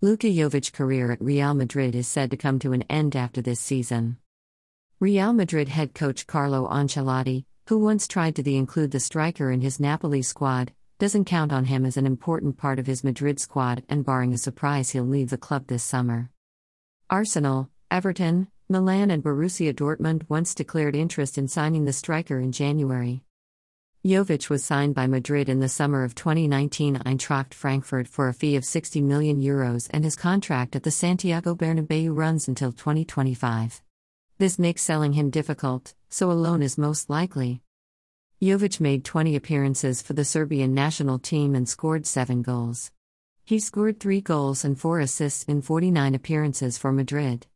Luka Jovic's career at Real Madrid is said to come to an end after this season. Real Madrid head coach Carlo Ancelotti, who once tried to include the striker in his Napoli squad, doesn't count on him as an important part of his Madrid squad and barring a surprise he'll leave the club this summer. Arsenal, Everton, Milan and Borussia Dortmund once declared interest in signing the striker in January. Jovic was signed by Madrid in the summer of 2019 Eintracht Frankfurt for a fee of 60 million euros and his contract at the Santiago Bernabeu runs until 2025. This makes selling him difficult, so a loan is most likely. Jovic made 20 appearances for the Serbian national team and scored 7 goals. He scored 3 goals and 4 assists in 49 appearances for Madrid.